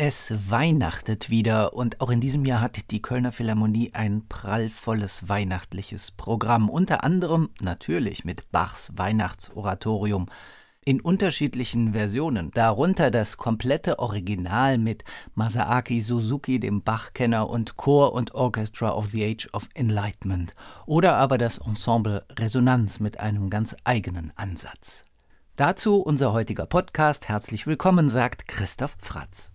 Es weihnachtet wieder und auch in diesem Jahr hat die Kölner Philharmonie ein prallvolles weihnachtliches Programm, unter anderem natürlich mit Bachs Weihnachtsoratorium in unterschiedlichen Versionen, darunter das komplette Original mit Masaaki Suzuki, dem Bach-Kenner und Chor und Orchestra of the Age of Enlightenment, oder aber das Ensemble Resonanz mit einem ganz eigenen Ansatz. Dazu unser heutiger Podcast. Herzlich willkommen, sagt Christoph Fratz.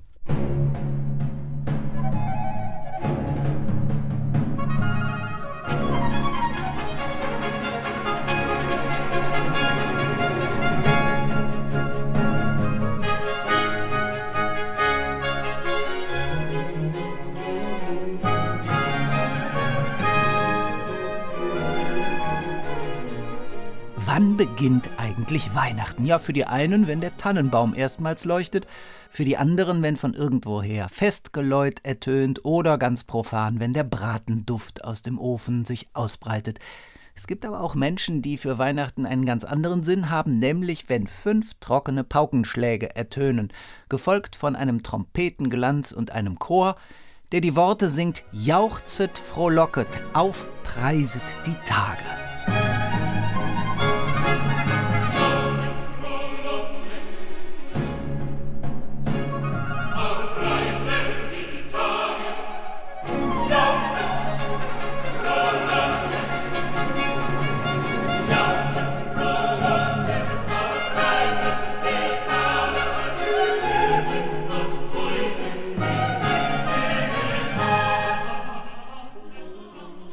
Wann beginnt eigentlich Weihnachten? Ja, für die einen, wenn der Tannenbaum erstmals leuchtet, für die anderen, wenn von irgendwoher Festgeläut ertönt oder ganz profan, wenn der Bratenduft aus dem Ofen sich ausbreitet. Es gibt aber auch Menschen, die für Weihnachten einen ganz anderen Sinn haben, nämlich wenn fünf trockene Paukenschläge ertönen, gefolgt von einem Trompetenglanz und einem Chor, der die Worte singt: Jauchzet, frohlocket, aufpreiset die Tage.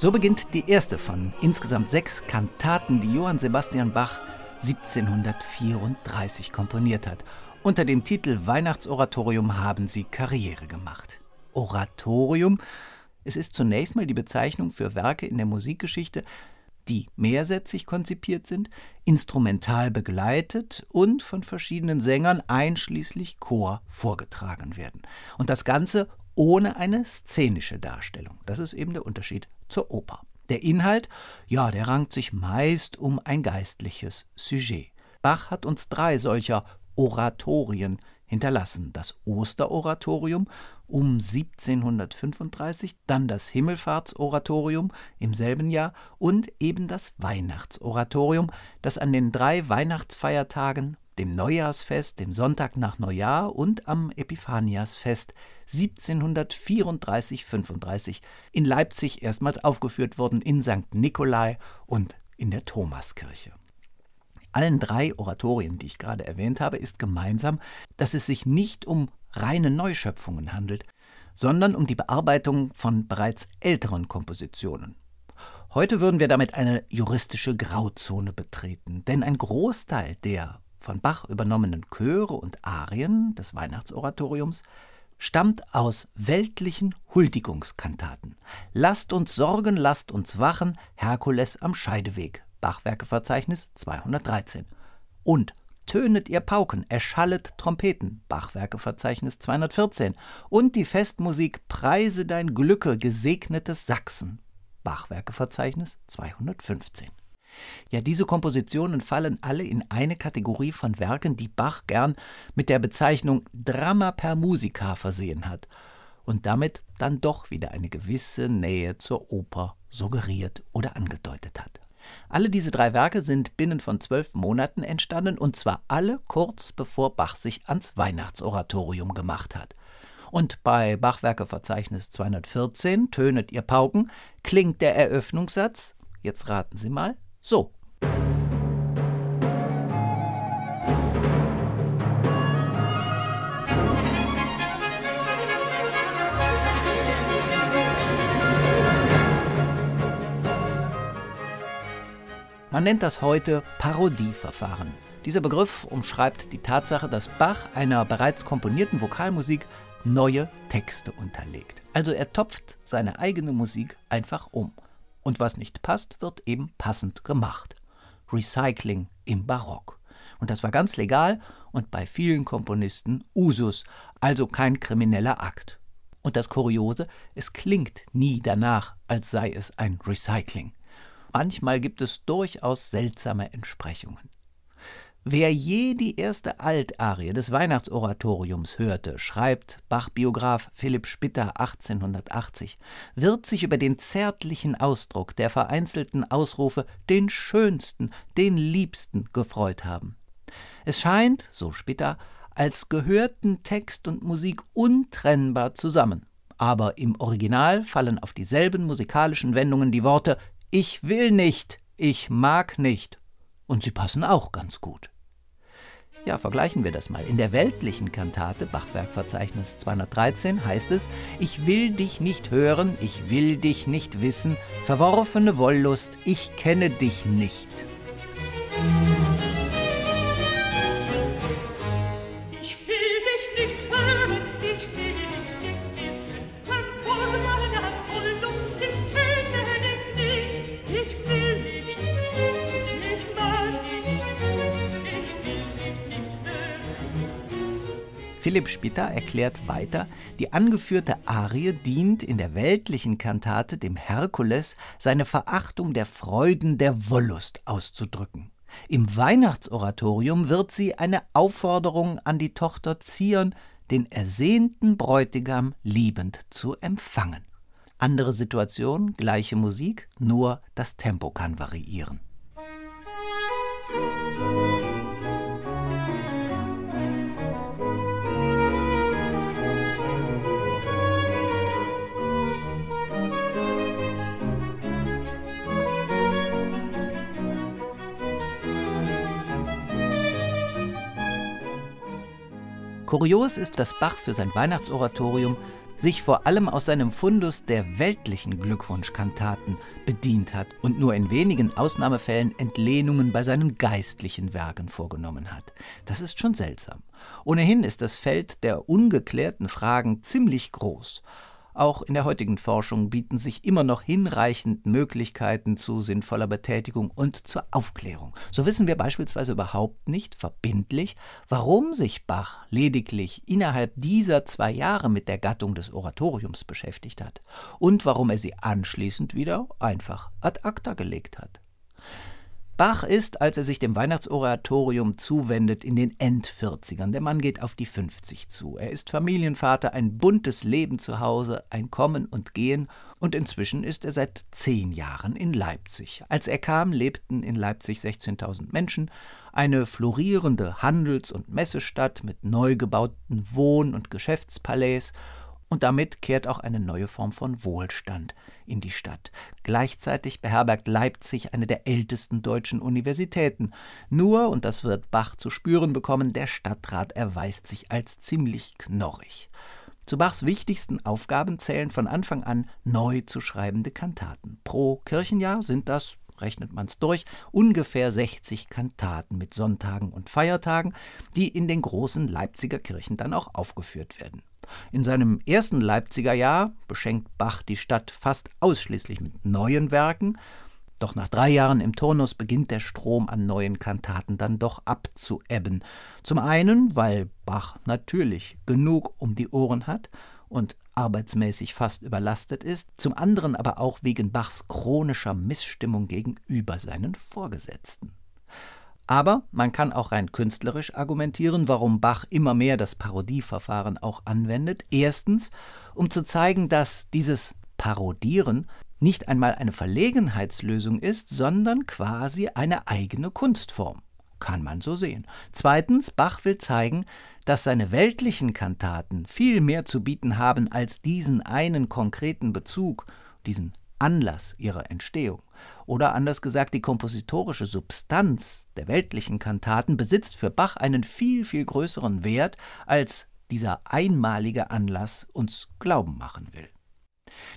So beginnt die erste von insgesamt sechs Kantaten, die Johann Sebastian Bach 1734 komponiert hat. Unter dem Titel Weihnachtsoratorium haben sie Karriere gemacht. Oratorium, es ist zunächst mal die Bezeichnung für Werke in der Musikgeschichte, die mehrsätzig konzipiert sind, instrumental begleitet und von verschiedenen Sängern einschließlich Chor vorgetragen werden. Und das Ganze ohne eine szenische Darstellung. Das ist eben der Unterschied zur Oper. Der Inhalt, ja, der rankt sich meist um ein geistliches Sujet. Bach hat uns drei solcher Oratorien hinterlassen. Das Osteroratorium um 1735, dann das Himmelfahrtsoratorium im selben Jahr und eben das Weihnachtsoratorium, das an den drei Weihnachtsfeiertagen dem Neujahrsfest, dem Sonntag nach Neujahr und am Epiphaniasfest 1734-35 in Leipzig erstmals aufgeführt wurden in St. Nikolai und in der Thomaskirche. Allen drei Oratorien, die ich gerade erwähnt habe, ist gemeinsam, dass es sich nicht um reine Neuschöpfungen handelt, sondern um die Bearbeitung von bereits älteren Kompositionen. Heute würden wir damit eine juristische Grauzone betreten, denn ein Großteil der von Bach übernommenen Chöre und Arien des Weihnachtsoratoriums stammt aus weltlichen Huldigungskantaten. Lasst uns sorgen, lasst uns wachen, Herkules am Scheideweg, Bachwerkeverzeichnis 213. Und Tönet ihr Pauken, erschallet Trompeten, Bachwerkeverzeichnis 214. Und die Festmusik Preise dein Glücke, gesegnetes Sachsen, Bachwerkeverzeichnis 215. Ja, diese Kompositionen fallen alle in eine Kategorie von Werken, die Bach gern mit der Bezeichnung Drama per Musica versehen hat und damit dann doch wieder eine gewisse Nähe zur Oper suggeriert oder angedeutet hat. Alle diese drei Werke sind binnen von zwölf Monaten entstanden und zwar alle kurz bevor Bach sich ans Weihnachtsoratorium gemacht hat. Und bei Bachwerkeverzeichnis 214 tönet ihr Pauken, klingt der Eröffnungssatz, jetzt raten Sie mal, so. Man nennt das heute Parodieverfahren. Dieser Begriff umschreibt die Tatsache, dass Bach einer bereits komponierten Vokalmusik neue Texte unterlegt. Also er topft seine eigene Musik einfach um. Und was nicht passt, wird eben passend gemacht. Recycling im Barock. Und das war ganz legal und bei vielen Komponisten Usus, also kein krimineller Akt. Und das Kuriose, es klingt nie danach, als sei es ein Recycling. Manchmal gibt es durchaus seltsame Entsprechungen. Wer je die erste Altarie des Weihnachtsoratoriums hörte, schreibt Bach-Biograf Philipp Spitter 1880, wird sich über den zärtlichen Ausdruck der vereinzelten Ausrufe den schönsten, den liebsten gefreut haben. Es scheint, so Spitter, als gehörten Text und Musik untrennbar zusammen. Aber im Original fallen auf dieselben musikalischen Wendungen die Worte Ich will nicht, ich mag nicht und sie passen auch ganz gut. Ja, vergleichen wir das mal. In der weltlichen Kantate, Bachwerkverzeichnis 213, heißt es: Ich will dich nicht hören, ich will dich nicht wissen, verworfene Wollust, ich kenne dich nicht. Philipp Spitter erklärt weiter, die angeführte Arie dient in der weltlichen Kantate dem Herkules, seine Verachtung der Freuden der Wollust auszudrücken. Im Weihnachtsoratorium wird sie eine Aufforderung an die Tochter Zion, den ersehnten Bräutigam liebend zu empfangen. Andere Situation, gleiche Musik, nur das Tempo kann variieren. Kurios ist, dass Bach für sein Weihnachtsoratorium sich vor allem aus seinem Fundus der weltlichen Glückwunschkantaten bedient hat und nur in wenigen Ausnahmefällen Entlehnungen bei seinen geistlichen Werken vorgenommen hat. Das ist schon seltsam. Ohnehin ist das Feld der ungeklärten Fragen ziemlich groß. Auch in der heutigen Forschung bieten sich immer noch hinreichend Möglichkeiten zu sinnvoller Betätigung und zur Aufklärung. So wissen wir beispielsweise überhaupt nicht verbindlich, warum sich Bach lediglich innerhalb dieser zwei Jahre mit der Gattung des Oratoriums beschäftigt hat und warum er sie anschließend wieder einfach ad acta gelegt hat. Bach ist, als er sich dem Weihnachtsoratorium zuwendet, in den Endvierzigern. Der Mann geht auf die 50 zu. Er ist Familienvater, ein buntes Leben zu Hause, ein Kommen und Gehen und inzwischen ist er seit zehn Jahren in Leipzig. Als er kam, lebten in Leipzig 16.000 Menschen, eine florierende Handels- und Messestadt mit neu gebauten Wohn- und Geschäftspalais und damit kehrt auch eine neue Form von Wohlstand in die Stadt. Gleichzeitig beherbergt Leipzig eine der ältesten deutschen Universitäten. Nur, und das wird Bach zu spüren bekommen, der Stadtrat erweist sich als ziemlich knorrig. Zu Bachs wichtigsten Aufgaben zählen von Anfang an neu zu schreibende Kantaten. Pro Kirchenjahr sind das rechnet man's durch, ungefähr 60 Kantaten mit Sonntagen und Feiertagen, die in den großen Leipziger Kirchen dann auch aufgeführt werden. In seinem ersten Leipziger Jahr beschenkt Bach die Stadt fast ausschließlich mit neuen Werken, doch nach drei Jahren im Turnus beginnt der Strom an neuen Kantaten dann doch abzuebben. Zum einen, weil Bach natürlich genug um die Ohren hat und arbeitsmäßig fast überlastet ist, zum anderen aber auch wegen Bachs chronischer Missstimmung gegenüber seinen Vorgesetzten. Aber man kann auch rein künstlerisch argumentieren, warum Bach immer mehr das Parodieverfahren auch anwendet. Erstens, um zu zeigen, dass dieses Parodieren nicht einmal eine Verlegenheitslösung ist, sondern quasi eine eigene Kunstform. Kann man so sehen. Zweitens, Bach will zeigen, dass seine weltlichen Kantaten viel mehr zu bieten haben als diesen einen konkreten Bezug, diesen Anlass ihrer Entstehung. Oder anders gesagt, die kompositorische Substanz der weltlichen Kantaten besitzt für Bach einen viel, viel größeren Wert, als dieser einmalige Anlass uns glauben machen will.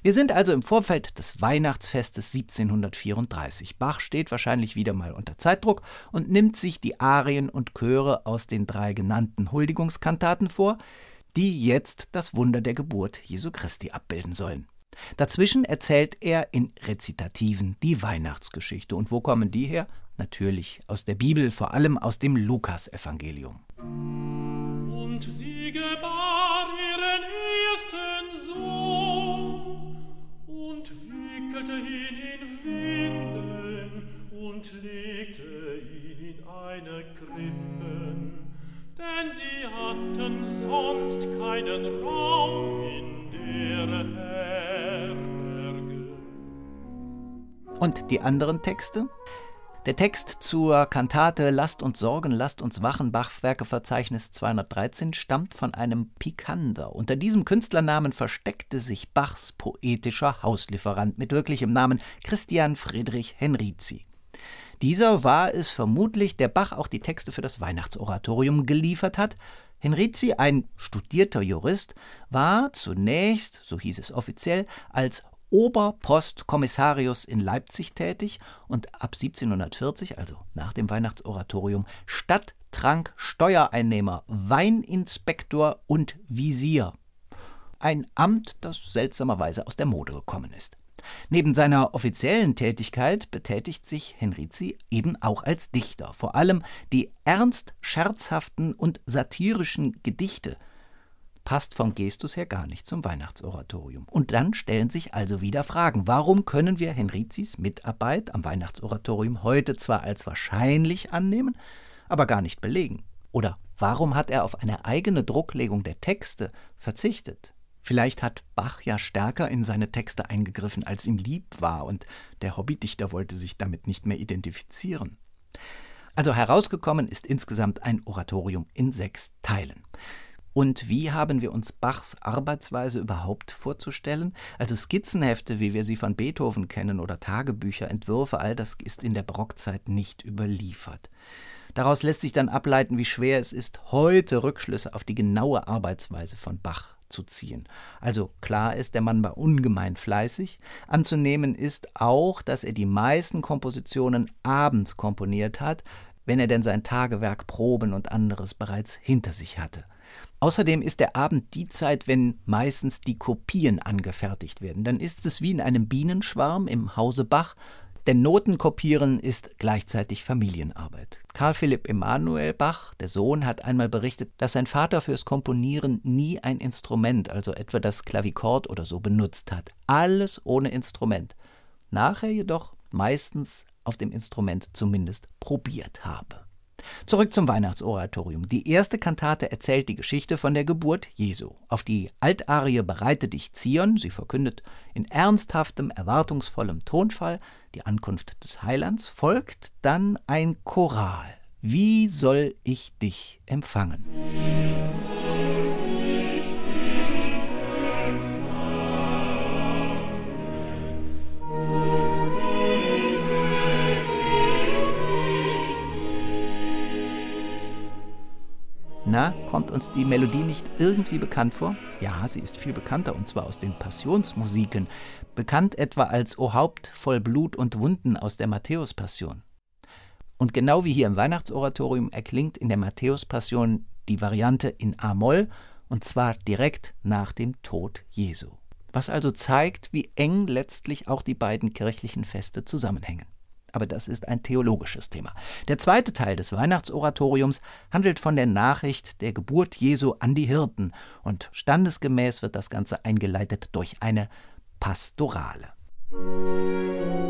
Wir sind also im Vorfeld des Weihnachtsfestes 1734. Bach steht wahrscheinlich wieder mal unter Zeitdruck und nimmt sich die Arien und Chöre aus den drei genannten Huldigungskantaten vor, die jetzt das Wunder der Geburt Jesu Christi abbilden sollen. Dazwischen erzählt er in Rezitativen die Weihnachtsgeschichte. Und wo kommen die her? Natürlich aus der Bibel, vor allem aus dem Lukasevangelium. Und sie gebar ihren ersten Sohn und wickelte ihn in Winden und legte ihn in ein keine Krippen, denn sie hatten sonst keinen Raum in. Und die anderen Texte? Der Text zur Kantate Lasst uns sorgen, lasst uns wachen, Bachwerkeverzeichnis 213, stammt von einem Pikander. Unter diesem Künstlernamen versteckte sich Bachs poetischer Hauslieferant mit wirklichem Namen Christian Friedrich Henrizi. Dieser war es vermutlich, der Bach auch die Texte für das Weihnachtsoratorium geliefert hat. Henrizi, ein studierter Jurist, war zunächst, so hieß es offiziell, als Oberpostkommissarius in Leipzig tätig und ab 1740, also nach dem Weihnachtsoratorium, Stadttrank, Steuereinnehmer, Weininspektor und Visier. Ein Amt, das seltsamerweise aus der Mode gekommen ist. Neben seiner offiziellen Tätigkeit betätigt sich Henrizi eben auch als Dichter. Vor allem die ernst scherzhaften und satirischen Gedichte passt vom Gestus her gar nicht zum Weihnachtsoratorium. Und dann stellen sich also wieder Fragen. Warum können wir Henrizis Mitarbeit am Weihnachtsoratorium heute zwar als wahrscheinlich annehmen, aber gar nicht belegen? Oder warum hat er auf eine eigene Drucklegung der Texte verzichtet? Vielleicht hat Bach ja stärker in seine Texte eingegriffen, als ihm lieb war, und der Hobbydichter wollte sich damit nicht mehr identifizieren. Also herausgekommen ist insgesamt ein Oratorium in sechs Teilen. Und wie haben wir uns Bachs Arbeitsweise überhaupt vorzustellen? Also Skizzenhefte, wie wir sie von Beethoven kennen, oder Tagebücher, Entwürfe, all das ist in der Barockzeit nicht überliefert. Daraus lässt sich dann ableiten, wie schwer es ist, heute Rückschlüsse auf die genaue Arbeitsweise von Bach zu ziehen. Also klar ist, der Mann war ungemein fleißig. Anzunehmen ist auch, dass er die meisten Kompositionen abends komponiert hat, wenn er denn sein Tagewerk, Proben und anderes bereits hinter sich hatte. Außerdem ist der Abend die Zeit, wenn meistens die Kopien angefertigt werden. Dann ist es wie in einem Bienenschwarm im Hause Bach, denn Notenkopieren ist gleichzeitig Familienarbeit. Karl Philipp Emanuel Bach, der Sohn, hat einmal berichtet, dass sein Vater fürs Komponieren nie ein Instrument, also etwa das Klavikord oder so, benutzt hat. Alles ohne Instrument. Nachher jedoch meistens auf dem Instrument zumindest probiert habe. Zurück zum Weihnachtsoratorium. Die erste Kantate erzählt die Geschichte von der Geburt Jesu. Auf die Altarie Bereite dich Zion, sie verkündet in ernsthaftem, erwartungsvollem Tonfall die Ankunft des Heilands, folgt dann ein Choral. Wie soll ich dich empfangen? Na, kommt uns die Melodie nicht irgendwie bekannt vor? Ja, sie ist viel bekannter und zwar aus den Passionsmusiken, bekannt etwa als O Haupt voll Blut und Wunden aus der Matthäus-Passion. Und genau wie hier im Weihnachtsoratorium erklingt in der Matthäus-Passion die Variante in A-Moll und zwar direkt nach dem Tod Jesu. Was also zeigt, wie eng letztlich auch die beiden kirchlichen Feste zusammenhängen aber das ist ein theologisches Thema. Der zweite Teil des Weihnachtsoratoriums handelt von der Nachricht der Geburt Jesu an die Hirten und standesgemäß wird das Ganze eingeleitet durch eine Pastorale. Musik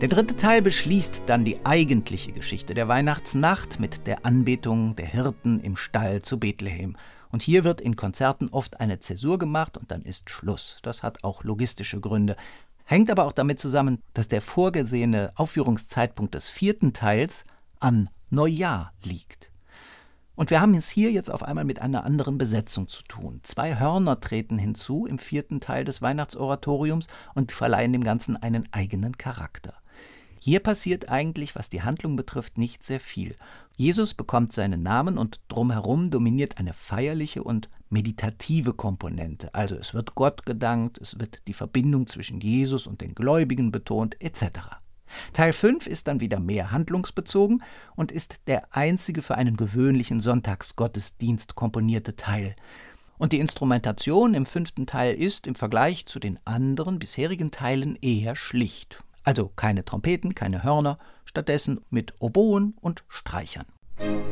Der dritte Teil beschließt dann die eigentliche Geschichte der Weihnachtsnacht mit der Anbetung der Hirten im Stall zu Bethlehem. Und hier wird in Konzerten oft eine Zäsur gemacht und dann ist Schluss. Das hat auch logistische Gründe. Hängt aber auch damit zusammen, dass der vorgesehene Aufführungszeitpunkt des vierten Teils an Neujahr liegt. Und wir haben es hier jetzt auf einmal mit einer anderen Besetzung zu tun. Zwei Hörner treten hinzu im vierten Teil des Weihnachtsoratoriums und verleihen dem Ganzen einen eigenen Charakter. Hier passiert eigentlich, was die Handlung betrifft, nicht sehr viel. Jesus bekommt seinen Namen und drumherum dominiert eine feierliche und meditative Komponente. Also es wird Gott gedankt, es wird die Verbindung zwischen Jesus und den Gläubigen betont, etc. Teil 5 ist dann wieder mehr handlungsbezogen und ist der einzige für einen gewöhnlichen Sonntagsgottesdienst komponierte Teil. Und die Instrumentation im fünften Teil ist im Vergleich zu den anderen bisherigen Teilen eher schlicht. Also keine Trompeten, keine Hörner, stattdessen mit Oboen und Streichern. Im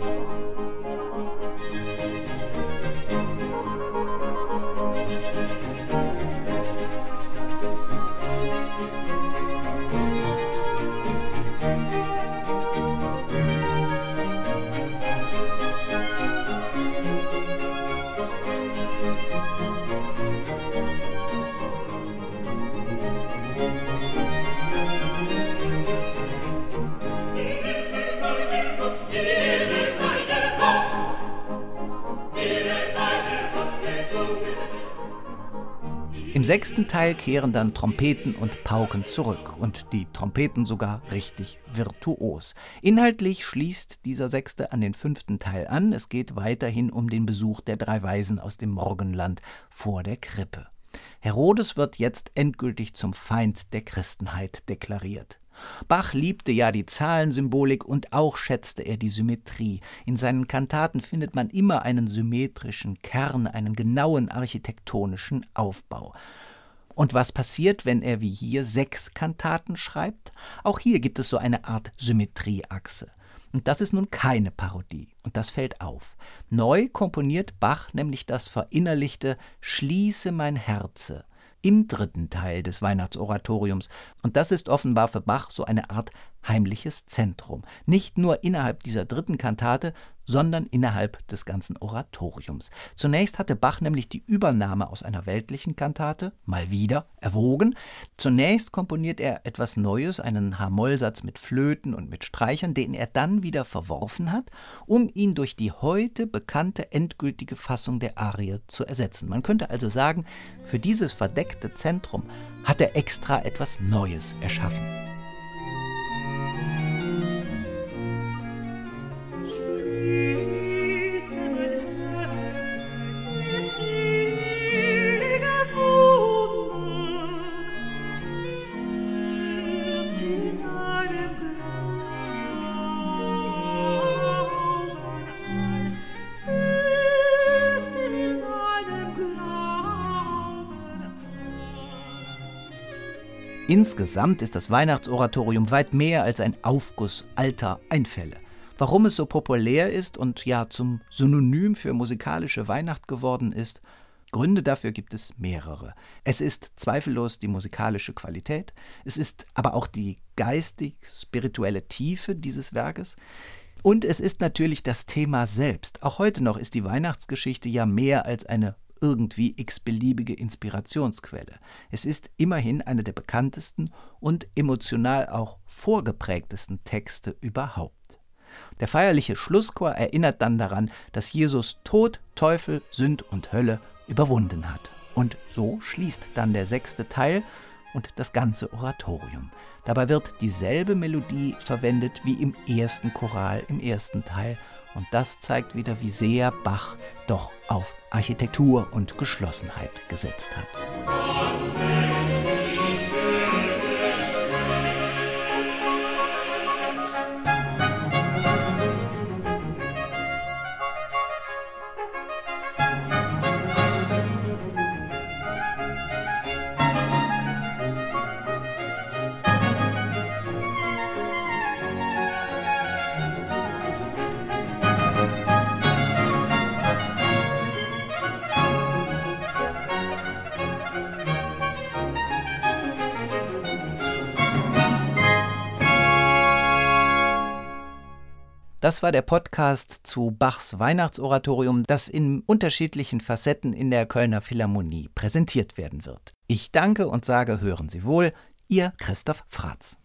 sechsten Teil kehren dann Trompeten und Pauken zurück und die Trompeten sogar richtig virtuos. Inhaltlich schließt dieser sechste an den fünften Teil an. Es geht weiterhin um den Besuch der drei Weisen aus dem Morgenland vor der Krippe. Herodes wird jetzt endgültig zum Feind der Christenheit deklariert. Bach liebte ja die Zahlensymbolik und auch schätzte er die Symmetrie. In seinen Kantaten findet man immer einen symmetrischen Kern, einen genauen architektonischen Aufbau. Und was passiert, wenn er wie hier sechs Kantaten schreibt? Auch hier gibt es so eine Art Symmetrieachse. Und das ist nun keine Parodie, und das fällt auf. Neu komponiert Bach nämlich das verinnerlichte Schließe mein Herze im dritten Teil des Weihnachtsoratoriums. Und das ist offenbar für Bach so eine Art heimliches Zentrum. Nicht nur innerhalb dieser dritten Kantate, sondern innerhalb des ganzen Oratoriums. Zunächst hatte Bach nämlich die Übernahme aus einer weltlichen Kantate mal wieder erwogen. Zunächst komponiert er etwas Neues, einen H-Moll-Satz mit Flöten und mit Streichern, den er dann wieder verworfen hat, um ihn durch die heute bekannte endgültige Fassung der Arie zu ersetzen. Man könnte also sagen, für dieses verdeckte Zentrum hat er extra etwas Neues erschaffen. Insgesamt ist das Weihnachtsoratorium weit mehr als ein Aufguss alter Einfälle. Warum es so populär ist und ja zum Synonym für musikalische Weihnacht geworden ist, Gründe dafür gibt es mehrere. Es ist zweifellos die musikalische Qualität, es ist aber auch die geistig-spirituelle Tiefe dieses Werkes. Und es ist natürlich das Thema selbst. Auch heute noch ist die Weihnachtsgeschichte ja mehr als eine irgendwie x-beliebige Inspirationsquelle. Es ist immerhin einer der bekanntesten und emotional auch vorgeprägtesten Texte überhaupt. Der feierliche Schlusschor erinnert dann daran, dass Jesus Tod, Teufel, Sünd und Hölle überwunden hat. Und so schließt dann der sechste Teil und das ganze Oratorium. Dabei wird dieselbe Melodie verwendet wie im ersten Choral im ersten Teil und das zeigt wieder, wie sehr Bach doch auf Architektur und Geschlossenheit gesetzt hat. Das war der Podcast zu Bachs Weihnachtsoratorium, das in unterschiedlichen Facetten in der Kölner Philharmonie präsentiert werden wird. Ich danke und sage, hören Sie wohl, Ihr Christoph Fratz.